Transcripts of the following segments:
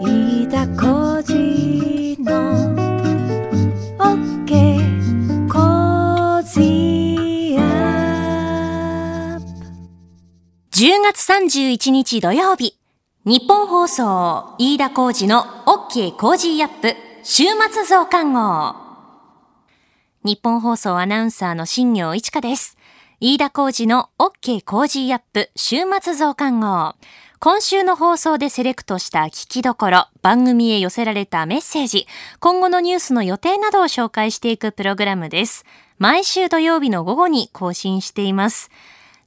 飯田浩司の OK Cozy up 10月31日土曜日、ニッポン放送、飯田浩司の OK Cozy up、週末増刊号。ニッポン放送アナウンサーの新行市佳です。飯田浩司の OK Cozy up、週末増刊号。今週の放送でセレクトした聞きどころ、番組へ寄せられたメッセージ、今後のニュースの予定などを紹介していくプログラムです。毎週土曜日の午後に更新しています。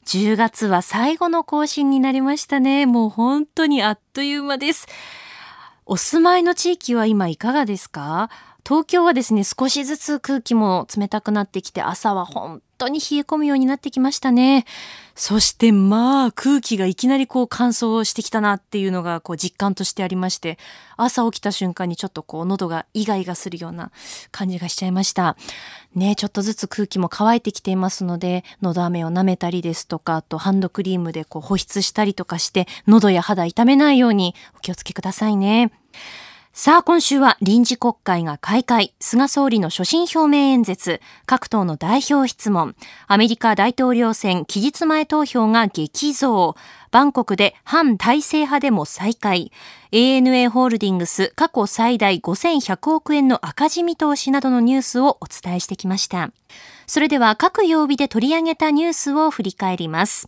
10月は最後の更新になりましたね。もう本当にあっという間です。お住まいの地域は今いかがですか？東京はですね、少しずつ空気も冷たくなってきて、朝は本当に冷え込むようになってきましたね。そしてまあ空気がいきなりこう乾燥してきたなっていうのがこう実感としてありまして、朝起きた瞬間にちょっとこう喉がイガイガするような感じがしちゃいました。ねちょっとずつ空気も乾いてきていますので、喉飴を舐めたりですとか、あとハンドクリームでこう保湿したりとかして、喉や肌痛めないようにお気をつけくださいね。さあ、今週は臨時国会が開会、菅総理の所信表明演説、各党の代表質問、アメリカ大統領選期日前投票が激増、バンコクで反体制派でも再開、ANA ホールディングス過去最大5100億円の赤字見通しなどのニュースをお伝えしてきました。それでは各曜日で取り上げたニュースを振り返ります。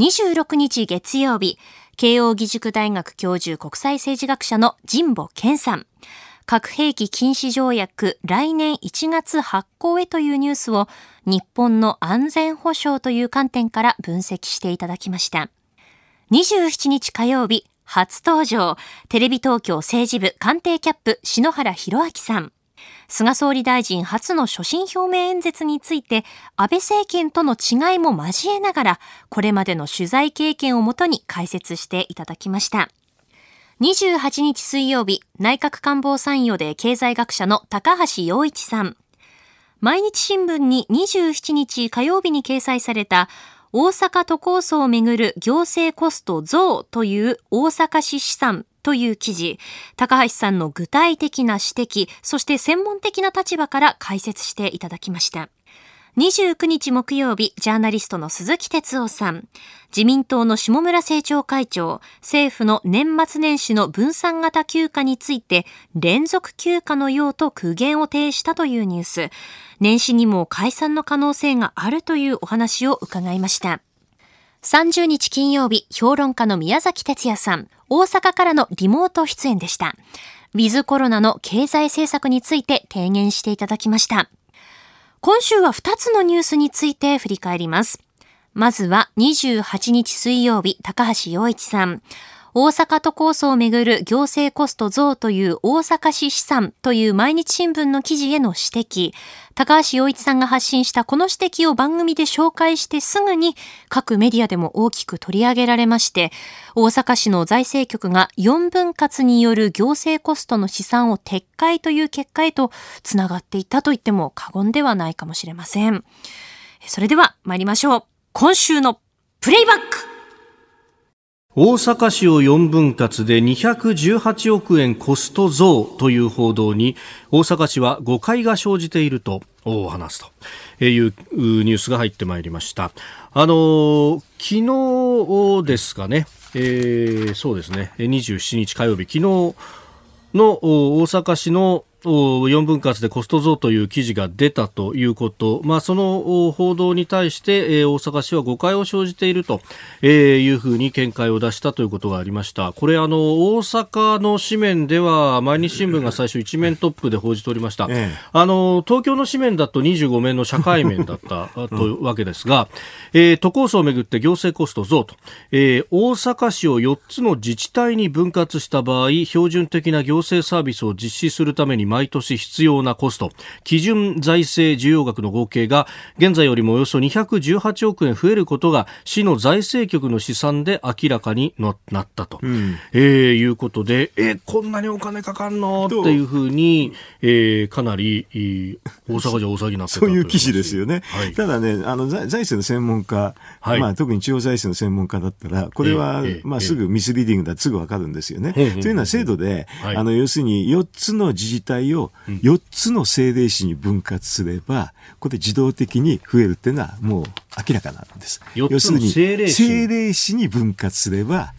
26日月曜日、慶応義塾大学教授国際政治学者の神保健さん。核兵器禁止条約来年1月発行へというニュースを日本の安全保障という観点から分析していただきました。27日火曜日、初登場、テレビ東京政治部官邸キャップ篠原博明さん。菅総理大臣初の所信表明演説について、安倍政権との違いも交えながら、これまでの取材経験をもとに解説していただきました。28日水曜日、内閣官房参与で経済学者の高橋洋一さん。毎日新聞に27日火曜日に掲載された大阪都構想をめぐる行政コスト増という大阪市資産という記事、高橋さんの具体的な指摘、そして専門的な立場から解説していただきました。29日木曜日、ジャーナリストの鈴木哲夫さん、自民党の下村政調会長、政府の年末年始の分散型休暇について、連続休暇のようと苦言を呈したというニュース、年始にも解散の可能性があるというお話を伺いました。30日金曜日、評論家の宮崎哲也さん、大阪からのリモート出演でした。ウィズコロナの経済政策について提言していただきました。今週は2つのニュースについて振り返ります。まずは28日水曜日、高橋洋一さん。大阪都構想をめぐる行政コスト増という大阪市資産という毎日新聞の記事への指摘。高橋洋一さんが発信したこの指摘を番組で紹介してすぐに各メディアでも大きく取り上げられまして、大阪市の財政局が4分割による行政コストの試算を撤回という結果へとつながっていったと言っても過言ではないかもしれません。それでは参りましょう。今週のプレイバック大阪市を4分割で218億円コスト増という報道に大阪市は誤解が生じていると話すというニュースが入ってまいりました。あの昨日ですかね、えー、そうですね、27日火曜日、昨日の大阪市の4分割でコスト増という記事が出たということ、まあ、その報道に対して大阪市は誤解を生じているというふうに見解を出したということがありました。これあの大阪の紙面では毎日新聞が最初一面トップで報じておりました。ええ、あの東京の紙面だと25面の社会面だった というわけですが、えー、都構想をめぐって行政コスト増と、えー、大阪市を4つの自治体に分割した場合標準的な行政サービスを実施するために毎年必要なコスト。基準財政需要額の合計が現在よりもおよそ218億円増えることが市の財政局の試算で明らかになったと、うん、えー、いうことでえこんなにお金かかんの？っていうふうに、えー、かなり大阪じゃ大騒ぎになってたそういう記事ですよね、はい、ただねあの財政の専門家、はい、まあ、特に地方財政の専門家だったらこれは、えー、まあ、すぐミスリーディングだすぐわかるんですよね。というのは制度で、あの要するに4つの自治体を4つの政令市に分割すれば、これ自動的に増えるっていうのはもう明らかなんです。要するに政令市に分割すれば、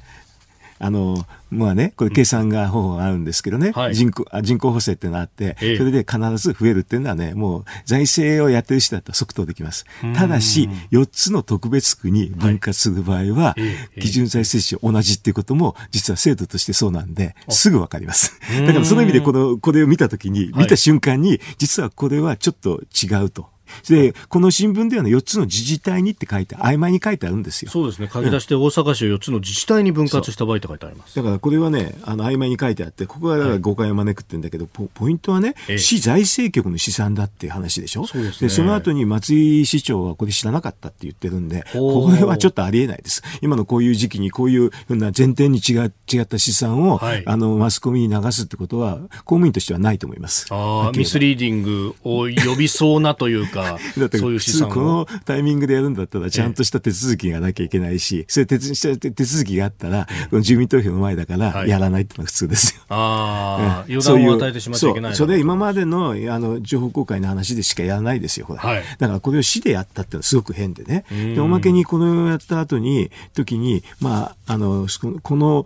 あの、まあね、これ計算が方法があるんですけどね、はい、人口人口補正っていうのがあって、それで必ず増えるっていうのはね、もう財政をやってる人だったら即答できます。ただし、4つの特別区に分割する場合は、基準財政市同じっていうことも、実は制度としてそうなんで、すぐわかります。だからその意味でこの、これを見たときに、見た瞬間に、実はこれはちょっと違うと。で、この新聞ではね、4つの自治体にって書いて、曖昧に書いてあるんですよ。そうですね。書き出して大阪市を4つの自治体に分割した場合って書いてあります。だからこれはね、あの、曖昧に書いてあって、ここがだから誤解を招くってんだけど、ポポイントはね、市財政局の試算だっていう話でしょ？そうですね。で、その後に松井市長はこれ知らなかったって言ってるんで、これはちょっとありえないです。今のこういう時期にこういうふうな前提に違違った試算を、はい、あの、マスコミに流すってことは、公務員としてはないと思います。ミスリーディングを呼びそうなというか、だってそういう普通このタイミングでやるんだったらちゃんとした手続きがなきゃいけないし、それ手手続きがあったら、この住民投票の前だからやらないっていうのが普通ですよ。ああ、予断を与えてしまっちゃいけないそれ今までのあの情報公開の話でしかやらないですよ、はい、だからこれを市でやったってのはすごく変でね。でおまけにこのやった後に、時に、まあ、あの、この、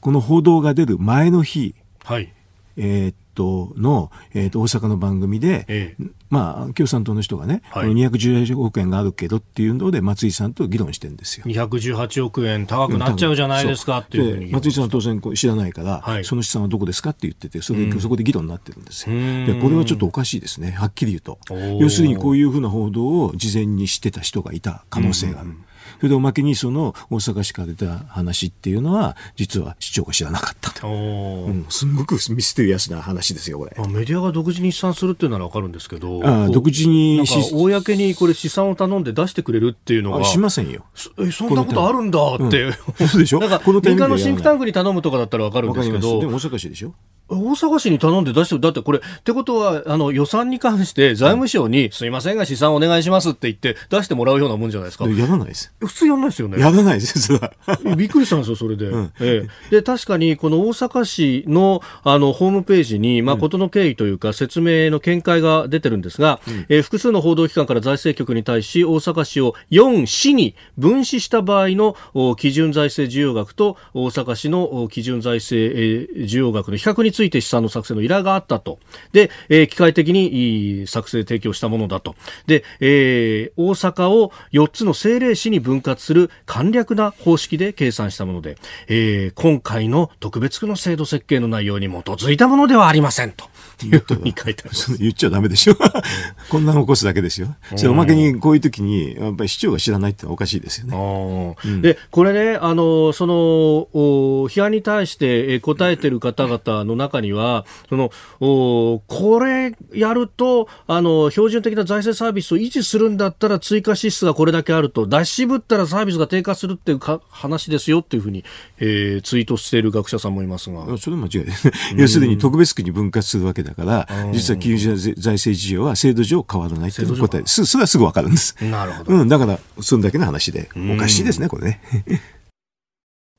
この報道が出る前の日、はい、えー、っとの、えー、と大阪の番組で、ええ、まあ、共産党の人がね、はい、218億円があるけどっていうので、松井さんと議論してるんですよ。218億円高くなっちゃうじゃないですかっていう松井さんは当然知らないから、はい、その資産はどこですかって言ってて、それ、うん、そこで議論になってるんですよ。で、これはちょっとおかしいですね、はっきり言うと。要するにこういうふうな報道を事前に知ってた人がいた可能性がある。うんそれでおまけにその大阪市から出た話っていうのは、実は市長が知らなかったと。うん、すごくミステリアスな話ですよ、これ。まあ、メディアが独自に試算するっていうならわかるんですけど、あ独自に公にこれ試算を頼んで出してくれるっていうのは。しませんよ。え、そんなことあるんだって。うん、そうでしょ？なんか、民間のシンクタンクに頼むとかだったらわかるんですけど。でも大阪市でしょ？大阪市に頼んで出してだってこれ、ってことは、あの、予算に関して財務省に、すいませんが試算お願いしますって言って出してもらうようなもんじゃないですか。やらないです。普通やらないですよね。やらないです、それは。びっくりしたんですよ、それで。うん、ええ、で、確かに、この大阪市の、あの、ホームページに、まあ、ことの経緯というか、説明の見解が出てるんですが、うん、えー、複数の報道機関から財政局に対し、大阪市を4市に分子した場合の基準財政需要額と、大阪市の基準財政、えー、需要額の比較について試算の作成の依頼があったと。で、えー、機械的に作成提供したものだと。で、えー、大阪を4つの政令市に分割する簡略な方式で計算したもので、えー、今回の特別区の制度設計の内容に基づいたものではありませんと。いうふうに書いてある。言っちゃダメでしょ。こんなの起こすだけですよ。それおまけにこういう時に、やっぱり市長が知らないっておかしいですよね。うん、で、これね、あの、その、批判に対して答えてる方々の中には、その、おこれやると、あの、標準的な財政サービスを維持するんだったら追加支出がこれだけあると、出し渋ったらサービスが低下するっていうか話ですよっていうふうに、えー、ツイートしている学者さんもいますが。それ間違いです。要するに特別区に分割するわけだから、実は金融財政事情は制度上変わらないという答えす。それはすぐわかるんです。なるほど。うん、だから、それだけの話で、おかしいですね、これね。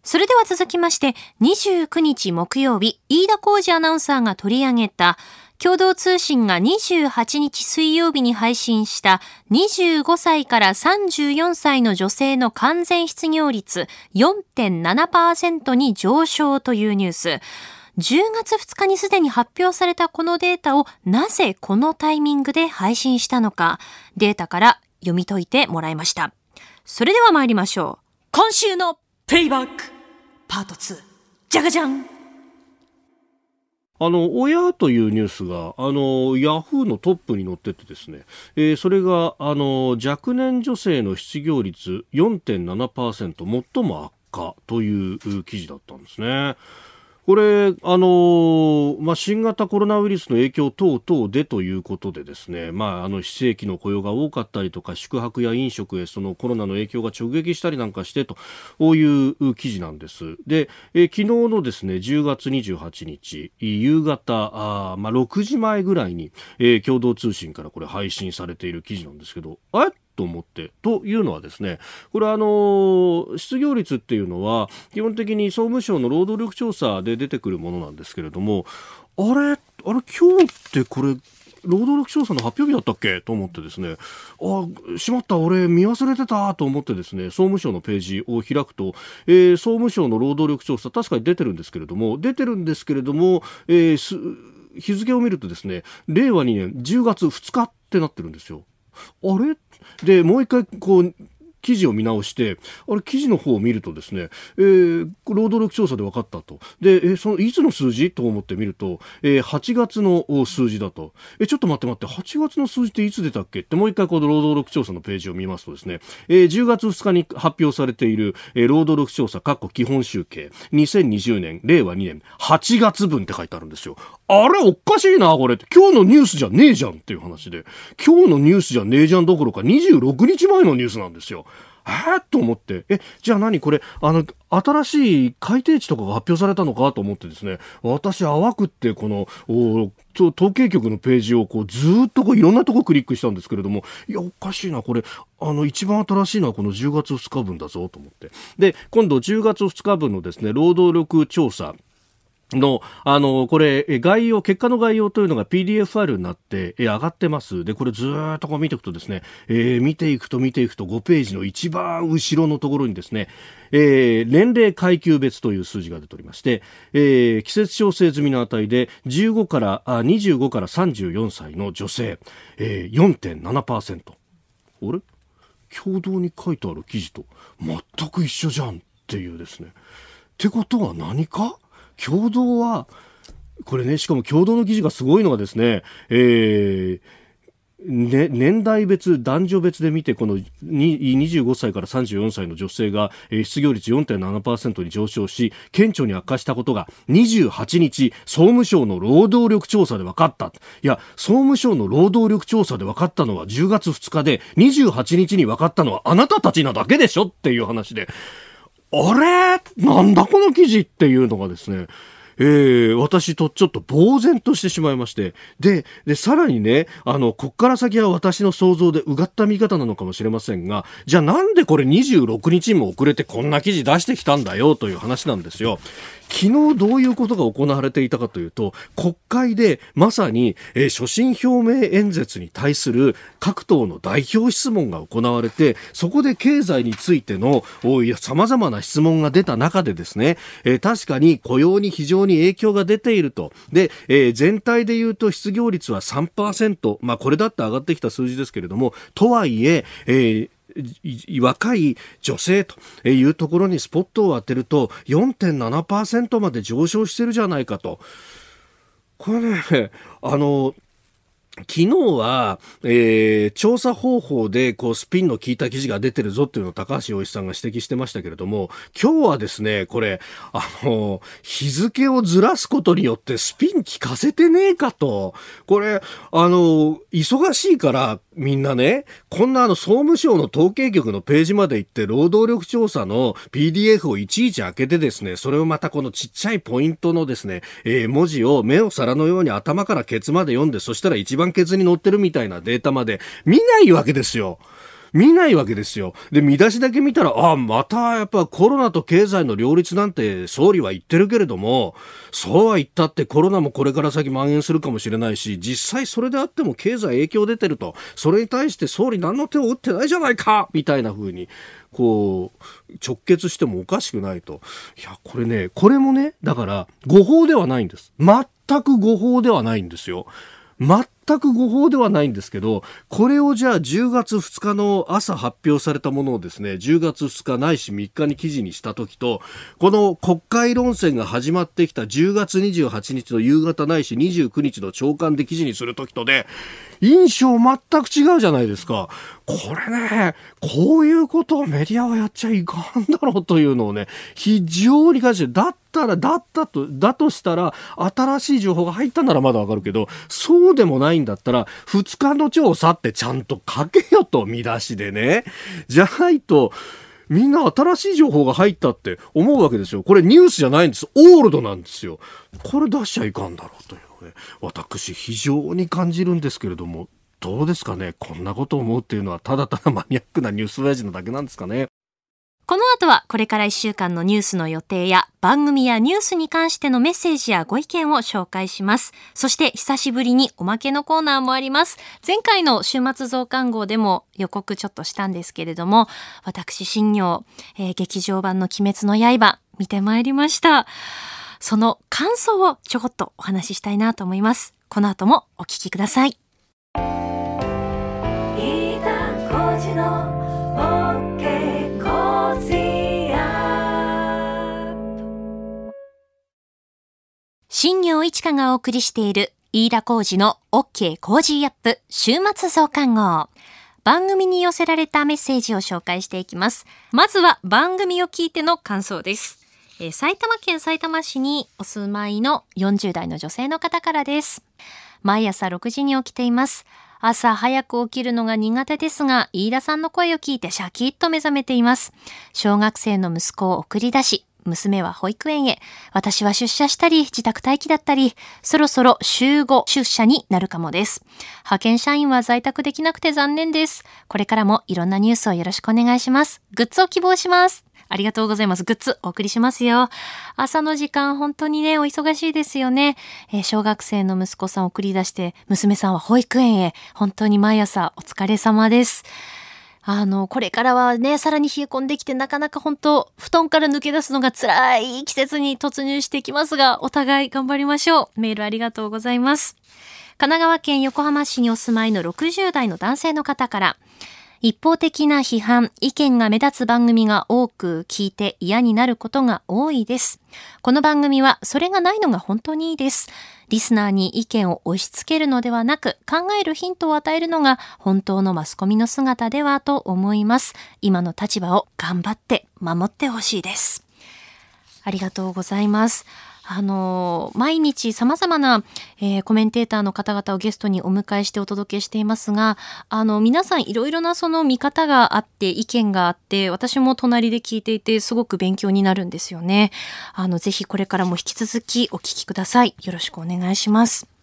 それでは続きまして、29日木曜日、飯田浩二アナウンサーが取り上げた、共同通信が28日水曜日に配信した25歳から34歳の女性の完全失業率4.7%に上昇というニュース。10月2日にすでに発表されたこのデータをなぜこのタイミングで配信したのか、データから読み解いてもらいました。それでは参りましょう。今週のペイバックパート2。じゃがじゃんあの、親というニュースが、あの、ヤフーのトップに載っててですね、えー、それが、あの、若年女性の失業率4.7%、最も悪化という記事だったんですね。これ、あのまあ、新型コロナウイルスの影響等々でということでですね、まあ、あの非正規の雇用が多かったりとか宿泊や飲食へそのコロナの影響が直撃したりなんかしてという記事なんです。で、え昨日のですね10月28日夕方あ、まあ、6時前ぐらいに、えー、共同通信からこれ配信されている記事なんですけど、あれと思って。というのはですね、これあの、失業率っていうのは、基本的に総務省の労働力調査で出てくるものなんですけれども、あれ、あれ、今日ってこれ、労働力調査の発表日だったっけ？と思ってですね、あ、しまった、俺見忘れてたと思ってですね、総務省のページを開くと、えー、総務省の労働力調査、確かに出てるんですけれども、出てるんですけれども、えー、日付を見るとですね、令和2年10月2日ってなってるんですよ。あれ？で、もう一回、こう、記事を見直して、あれ、記事の方を見るとですね、えー、労働力調査で分かったと。で、えー、その、いつの数字？と思ってみると、えー、8月の数字だと。えー、ちょっと待って待って、8月の数字っていつ出たっけ？ってもう一回この労働力調査のページを見ますとですね、えー、10月2日に発表されている、えー、労働力調査、括弧基本集計、2020年、令和2年、8月分って書いてあるんですよ。あれ、おかしいな、これ。今日のニュースじゃねえじゃんっていう話で。今日のニュースじゃねえじゃんどころか、26日前のニュースなんですよ。え？ー、と思って、え、じゃあ何？これ、あの、新しい改定値とかが発表されたのかと思ってですね、私、淡くってこの、統計局のページをこうずっとこういろんなとこクリックしたんですけれども、いや、おかしいな、これ、あの、一番新しいのはこの10月2日分だぞと思って。で、今度10月2日分のですね、労働力調査、の、あの、これ、概要、結果の概要というのが PDF ファイルになって、え、上がってます。で、これずっとこう見ていくとですね、えー、見ていくと見ていくと5ページの一番後ろのところにですね、えー、年齢階級別という数字が出ておりまして、えー、季節調整済みの値で15からあ25から34歳の女性、えー、4.7%あれ？共同に書いてある記事と全く一緒じゃんっていうですね。ってことは何か？共同は、これね、しかも共同の記事がすごいのがですね、えー、ね、年代別、男女別で見て、この25歳から34歳の女性が、失業率4.7%に上昇し、顕著に悪化したことが28日、総務省の労働力調査で分かった。いや、総務省の労働力調査で分かったのは10月2日で、28日に分かったのはあなたたちなだけでしょっていう話で、あれ？なんだこの記事っていうのがですね、えー、私とちょっと呆然としてしまいまして。で、で、さらにね、あの、こっから先は私の想像でうがった見方なのかもしれませんが、じゃあなんでこれ26日も遅れてこんな記事出してきたんだよという話なんですよ。昨日どういうことが行われていたかというと、国会でまさに、えー、所信表明演説に対する各党の代表質問が行われて、そこで経済についての様々な質問が出た中でですね、えー、確かに雇用に非常に影響が出ていると。で、えー、全体で言うと失業率は3%、まあこれだって上がってきた数字ですけれども、とはいえ、えー若い女性というところにスポットを当てると4.7%まで上昇してるじゃないかと。これね、あの、昨日は、えー、調査方法でこうスピンの効いた記事が出てるぞっていうのを高橋洋一さんが指摘してましたけれども、今日はですね、これ、あの、日付をずらすことによってスピン効かせてねえかと。これ、あの、忙しいからみんなね、こんなあの総務省の統計局のページまで行って労働力調査の PDF をいちいち開けてですね、それをまたこのちっちゃいポイントのですね、えー、文字を目を皿のように頭からケツまで読んで、そしたら一番ケツに載ってるみたいなデータまで見ないわけですよ。見ないわけですよ。で、見出しだけ見たら、ああ、またやっぱコロナと経済の両立なんて総理は言ってるけれども、そうは言ったってコロナもこれから先蔓延するかもしれないし、実際それであっても経済影響出てると、それに対して総理何の手を打ってないじゃないかみたいな風に、こう、直結してもおかしくないと。いや、これね、これもね、だから、誤報ではないんです。全く誤報ではないんですよ。全全く誤報ではないんですけど、これをじゃあ10月2日の朝発表されたものをですね、10月2日ないし3日に記事にした時と、この国会論戦が始まってきた10月28日の夕方ないし29日の朝刊で記事にする時とで、印象全く違うじゃないですか。これね、こういうことをメディアはやっちゃいかんだろうというのをね、非常に感じて、だったら、だったと、だとしたら、新しい情報が入ったならまだわかるけど、そうでもないんだったら、2日の調査ってちゃんと書けよと、見出しでね。じゃないと、みんな新しい情報が入ったって思うわけですよ。これニュースじゃないんです。オールドなんですよ。これ出しちゃいかんだろうという。ね、私非常に感じるんですけれども、どうですかねこんなことを思うっていうのはただただマニアックなニュース親父のだけなんですかねこの後はこれから1週間のニュースの予定や番組やニュースに関してのメッセージやご意見を紹介します。そして久しぶりにおまけのコーナーもあります。前回の週末増刊号でも予告ちょっとしたんですけれども、私新業、えー、劇場版の鬼滅の刃見てまいりました。その感想をちょこっとお話ししたいなと思います。この後もお聞きください。新行市佳がお送りしている飯田浩司の OK Cozy up 週末増刊号。番組に寄せられたメッセージを紹介していきます。まずは番組を聞いての感想です。えー、埼玉県さいたま市にお住まいの40代の女性の方からです。毎朝6時に起きています。朝早く起きるのが苦手ですが、飯田さんの声を聞いてシャキッと目覚めています。小学生の息子を送り出し、娘は保育園へ。私は出社したり、自宅待機だったり、そろそろ週5出社になるかもです。派遣社員は在宅できなくて残念です。これからもいろんなニュースをよろしくお願いします。グッズを希望します。ありがとうございます。グッズお送りしますよ。朝の時間本当にね、お忙しいですよね。えー、小学生の息子さんを送り出して、娘さんは保育園へ。本当に毎朝お疲れ様です。あの、これからはね、さらに冷え込んできて、なかなか本当、布団から抜け出すのが辛い季節に突入していきますが、お互い頑張りましょう。メールありがとうございます。神奈川県横浜市にお住まいの60代の男性の方から、一方的な批判、意見が目立つ番組が多く聞いて嫌になることが多いです。この番組はそれがないのが本当にいいです。リスナーに意見を押し付けるのではなく、考えるヒントを与えるのが本当のマスコミの姿ではと思います。今の立場を頑張って守ってほしいです。ありがとうございます。あの、毎日様々な、えー、コメンテーターの方々をゲストにお迎えしてお届けしていますが、あの、皆さんいろいろなその見方があって、意見があって、私も隣で聞いていて、すごく勉強になるんですよね。あの、ぜひこれからも引き続きお聞きください。よろしくお願いします。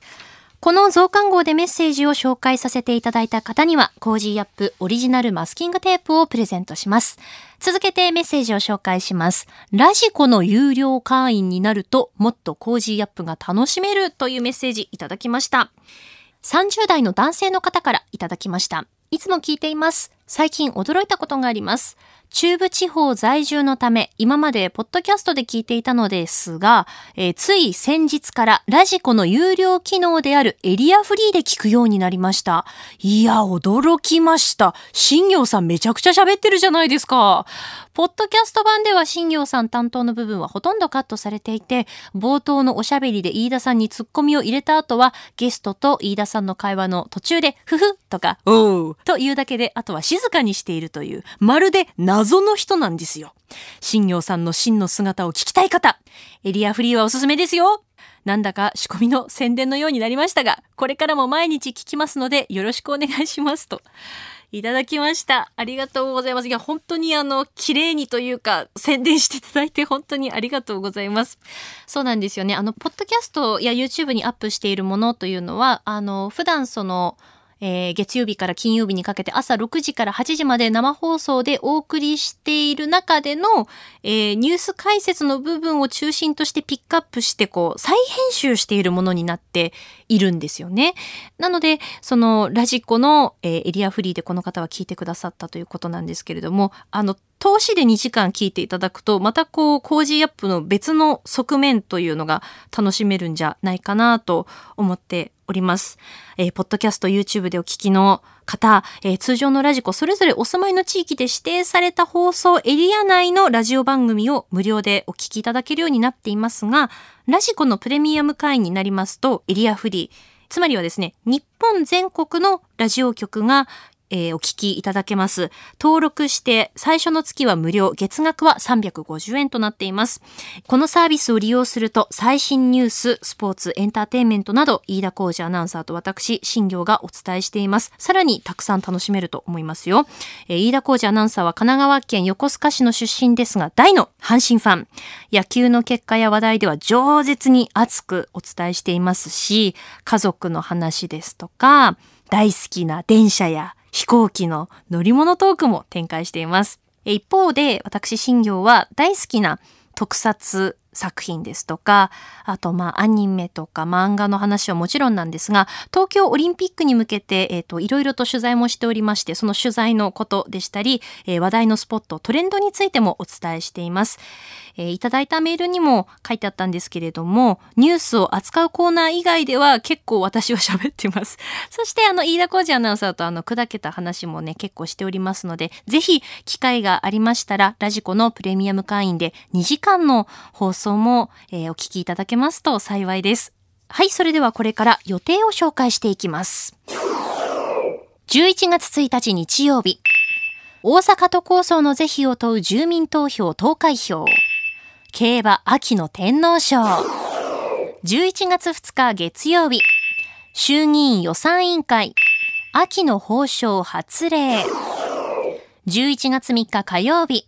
この増刊号でメッセージを紹介させていただいた方には、 Cozy up オリジナルマスキングテープをプレゼントします。続けてメッセージを紹介します。ラジコの有料会員になると、もっと Cozy up が楽しめるというメッセージいただきました。30代の男性の方からいただきました。いつも聞いています。最近驚いたことがあります。中部地方在住のため、今までポッドキャストで聞いていたのですが、えー、つい先日からラジコの有料機能であるエリアフリーで聞くようになりました。いや、驚きました。新業さんめちゃくちゃ喋ってるじゃないですか。ポッドキャスト版では新業さん担当の部分はほとんどカットされていて、冒頭のおしゃべりで飯田さんにツッコミを入れた後は、ゲストと飯田さんの会話の途中で、ふふとか、おーというだけで、あとは静静かにしているという、まるで謎の人なんですよ。新業さんの真の姿を聞きたい方、エリアフリーはおすすめですよ。なんだか仕込みの宣伝のようになりましたが、これからも毎日聞きますのでよろしくお願いしますと。いただきました。ありがとうございます。いや、本当にあの、綺麗にというか、宣伝していただいて本当にありがとうございます。そうなんですよね。あの、ポッドキャストや YouTube にアップしているものというのは、あの、普段その、えー、月曜日から金曜日にかけて朝6時から8時まで生放送でお送りしている中での、えー、ニュース解説の部分を中心としてピックアップしてこう再編集しているものになっているんですよね。なのでそのラジコの、えー、エリアフリーでこの方は聞いてくださったということなんですけれどもあの通しで2時間聞いていただくと、またこう、 Cozy up の別の側面というのが楽しめるんじゃないかなと思っております。えー、ポッドキャスト、YouTube でお聞きの方、えー、通常のラジコ、それぞれお住まいの地域で指定された放送エリア内のラジオ番組を無料でお聞きいただけるようになっていますが、ラジコのプレミアム会員になりますと、エリアフリー、つまりはですね、日本全国のラジオ局がえー、お聞きいただけます。登録して最初の月は無料、月額は350円となっています。このサービスを利用すると最新ニュース、スポーツ、エンターテインメントなど、飯田浩二アナウンサーと私、新業がお伝えしています。さらにたくさん楽しめると思いますよ。えー、飯田浩二アナウンサーは神奈川県横須賀市の出身ですが、大の阪神ファン。野球の結果や話題では饒舌に熱くお伝えしていますし、家族の話ですとか、大好きな電車や飛行機の乗り物トークも展開しています。一方で、私、新業は大好きな特撮作品ですとか、あとまあアニメとか漫画の話はもちろんなんですが、東京オリンピックに向けて、えっ、ー、と、いろいろと取材もしておりまして、その取材のことでしたり、えー、話題のスポット、トレンドについてもお伝えしています。えー、いただいたメールにも書いてあったんですけれども、ニュースを扱うコーナー以外では結構私は喋ってます。そしてあの、飯田浩二アナウンサーとあの、砕けた話もね、結構しておりますので、ぜひ機会がありましたら、ラジコのプレミアム会員で2時間の放送も、えー、お聞きいただけますと幸いです。はい、それではこれから予定を紹介していきます。11月1日日曜日、大阪都構想の是非を問う住民投票投開票。競馬秋の天皇賞。11月2日月曜日、衆議院予算委員会、秋の法賞発令。11月3日火曜日、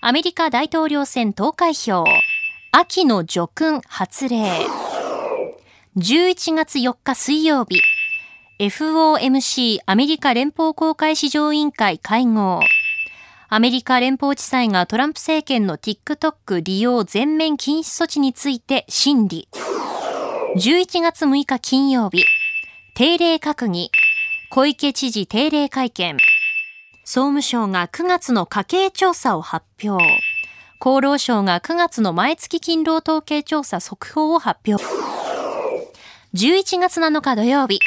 アメリカ大統領選投開票、秋の叙勲発令。11月4日水曜日、FOMC アメリカ連邦公開市場委員会会合。アメリカ連邦地裁がトランプ政権の TikTok 利用全面禁止措置について審理。11月6日金曜日、定例閣議、小池知事定例会見。総務省が9月の家計調査を発表。厚労省が9月の毎月勤労統計調査速報を発表。11月7日土曜日、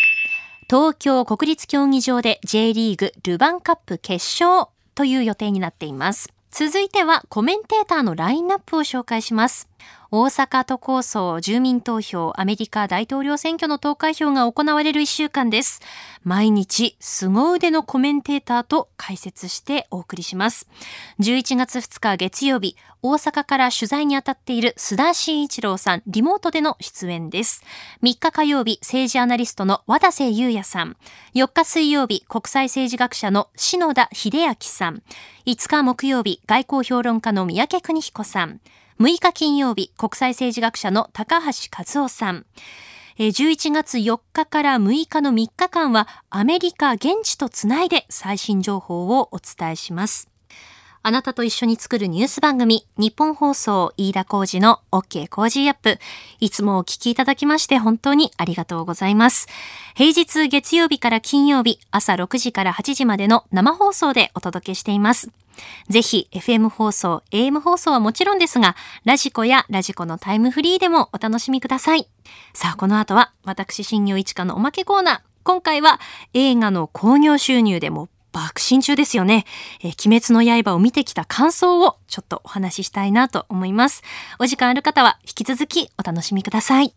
東京国立競技場で J リーグルヴァンカップ決勝という予定になっています。続いてはコメンテーターのラインナップを紹介します。大阪都構想住民投票アメリカ大統領選挙の投開票が行われる1週間です。毎日凄腕のコメンテーターと解説してお送りします。11月2日月曜日、大阪から取材に当たっている須田慎一郎さん、リモートでの出演です。3日火曜日、政治アナリストの和田瀬優也さん。4日水曜日、国際政治学者の篠田秀明さん。5日木曜日、外交評論家の三宅邦彦さん。6日金曜日、国際政治学者の高橋和夫さん。11月4日から6日の3日間はアメリカ現地とつないで最新情報をお伝えします。あなたと一緒に作るニュース番組、日本放送飯田浩二の OK 工事アップ。いつもお聞きいただきまして本当にありがとうございます。平日月曜日から金曜日、朝6時から8時までの生放送でお届けしています。ぜひ FM 放送、AM 放送はもちろんですが、ラジコやラジコのタイムフリーでもお楽しみください。さあ、この後は私、新業一華のおまけコーナー。今回は映画の興行収入でも爆心中ですよね。え、鬼滅の刃を見てきた感想をちょっとお話ししたいなと思います。お時間ある方は引き続きお楽しみください。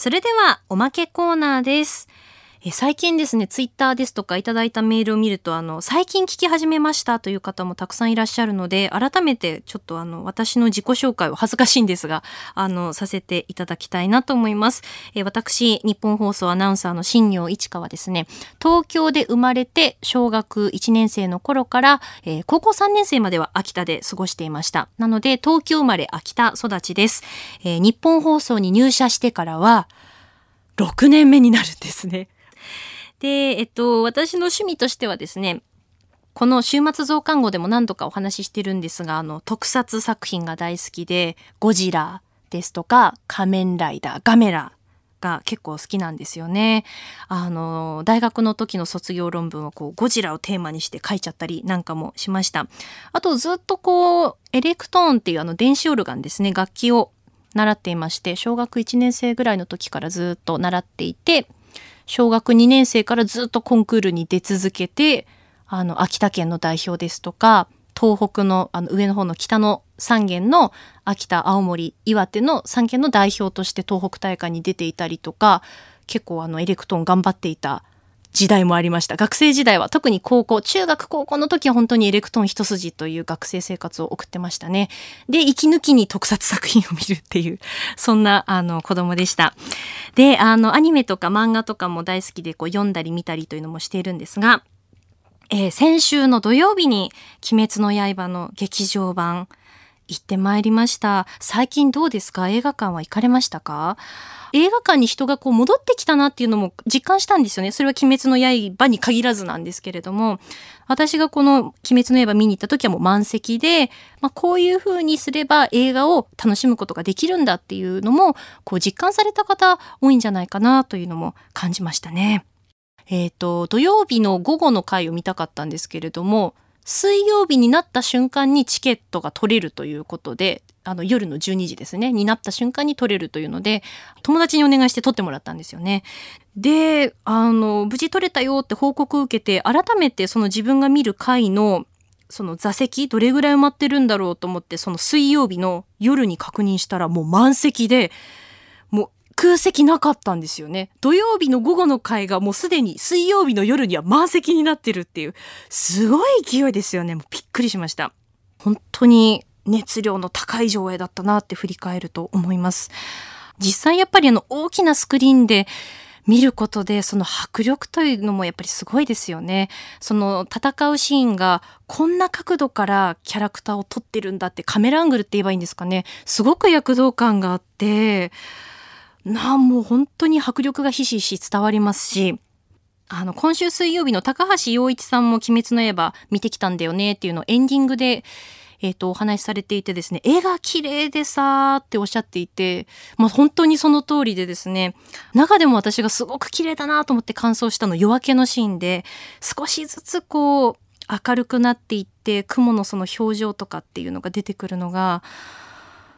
それではおまけコーナーです。え最近ですね、ツイッターですとかいただいたメールを見ると、あの、最近聞き始めましたという方もたくさんいらっしゃるので、改めてちょっとあの、私の自己紹介を恥ずかしいんですが、あの、させていただきたいなと思います。え私、日本放送アナウンサーの新業一華はですね、東京で生まれて小学1年生の頃から、え、高校3年生までは秋田で過ごしていました。なので、東京生まれ秋田育ちです。え、日本放送に入社してからは、6年目になるんですね。で、えっと、私の趣味としてはですね、この週末増刊号でも何度かお話ししてるんですが、あの、特撮作品が大好きで、ゴジラ、ですとか、仮面ライダー、ガメラが結構好きなんですよね。あの、大学の時の卒業論文はこう、ゴジラをテーマにして書いちゃったりなんかもしました。あとずっとこう、エレクトーンっていうあの電子オルガンですね、楽器を習っていまして、小学1年生ぐらいの時からずっと習っていて、小学2年生からずっとコンクールに出続けて、あの、秋田県の代表ですとか、東北のあの上の方の北の3県の秋田、青森、岩手の3県の代表として東北大会に出ていたりとか、結構あのエレクトーン頑張っていた時代もありました。学生時代は特に高校、中学高校の時は本当にエレクトーン一筋という学生生活を送ってましたね。で、息抜きに特撮作品を見るっていう、そんなあの子供でした。で、あのアニメとか漫画とかも大好きでこう読んだり見たりというのもしているんですが、えー、先週の土曜日に鬼滅の刃の劇場版行ってまいりました。最近どうですか？映画館は行かれましたか？映画館に人がこう戻ってきたなっていうのも実感したんですよね。それは鬼滅の刃に限らずなんですけれども、私がこの鬼滅の刃見に行った時はもう満席で、まあ、こういう風にすれば映画を楽しむことができるんだっていうのも、こう実感された方多いんじゃないかなというのも感じましたね。えっ、ー、と、土曜日の午後の回を見たかったんですけれども、水曜日になった瞬間にチケットが取れるということで、あの夜の12時ですね、になった瞬間に取れるというので、友達にお願いして取ってもらったんですよね。で、あの、無事取れたよって報告を受けて、改めてその自分が見る回のその座席どれぐらい埋まってるんだろうと思ってその水曜日の夜に確認したらもう満席で空席なかったんですよね。土曜日の午後の会がもうすでに水曜日の夜には満席になってるっていう、すごい勢いですよね。もうびっくりしました。本当に熱量の高い上映だったなって振り返ると思います。実際やっぱりあの大きなスクリーンで見ることでその迫力というのもやっぱりすごいですよね。その戦うシーンがこんな角度からキャラクターを撮ってるんだってカメラアングルって言えばいいんですかね。すごく躍動感があって、なあ、もう本当に迫力がひしひし伝わりますし、あの、今週水曜日の高橋洋一さんも鬼滅の刃見てきたんだよねっていうのをエンディングで、えっ、ー、と、お話しされていてですね、絵が綺麗でさーっておっしゃっていて、まあ本当にその通りでですね、中でも私がすごく綺麗だなと思って感想したの夜明けのシーンで、少しずつこう、明るくなっていって、雲のその表情とかっていうのが出てくるのが、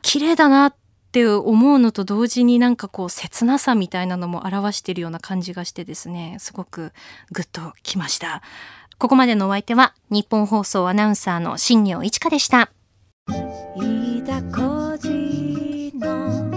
綺麗だなっって思うのと同時になんかこう切なさみたいなのも表しているような感じがしてですねすごくグッときました。ここまでのお相手は日本放送アナウンサーの新業一華でした。飯田浩二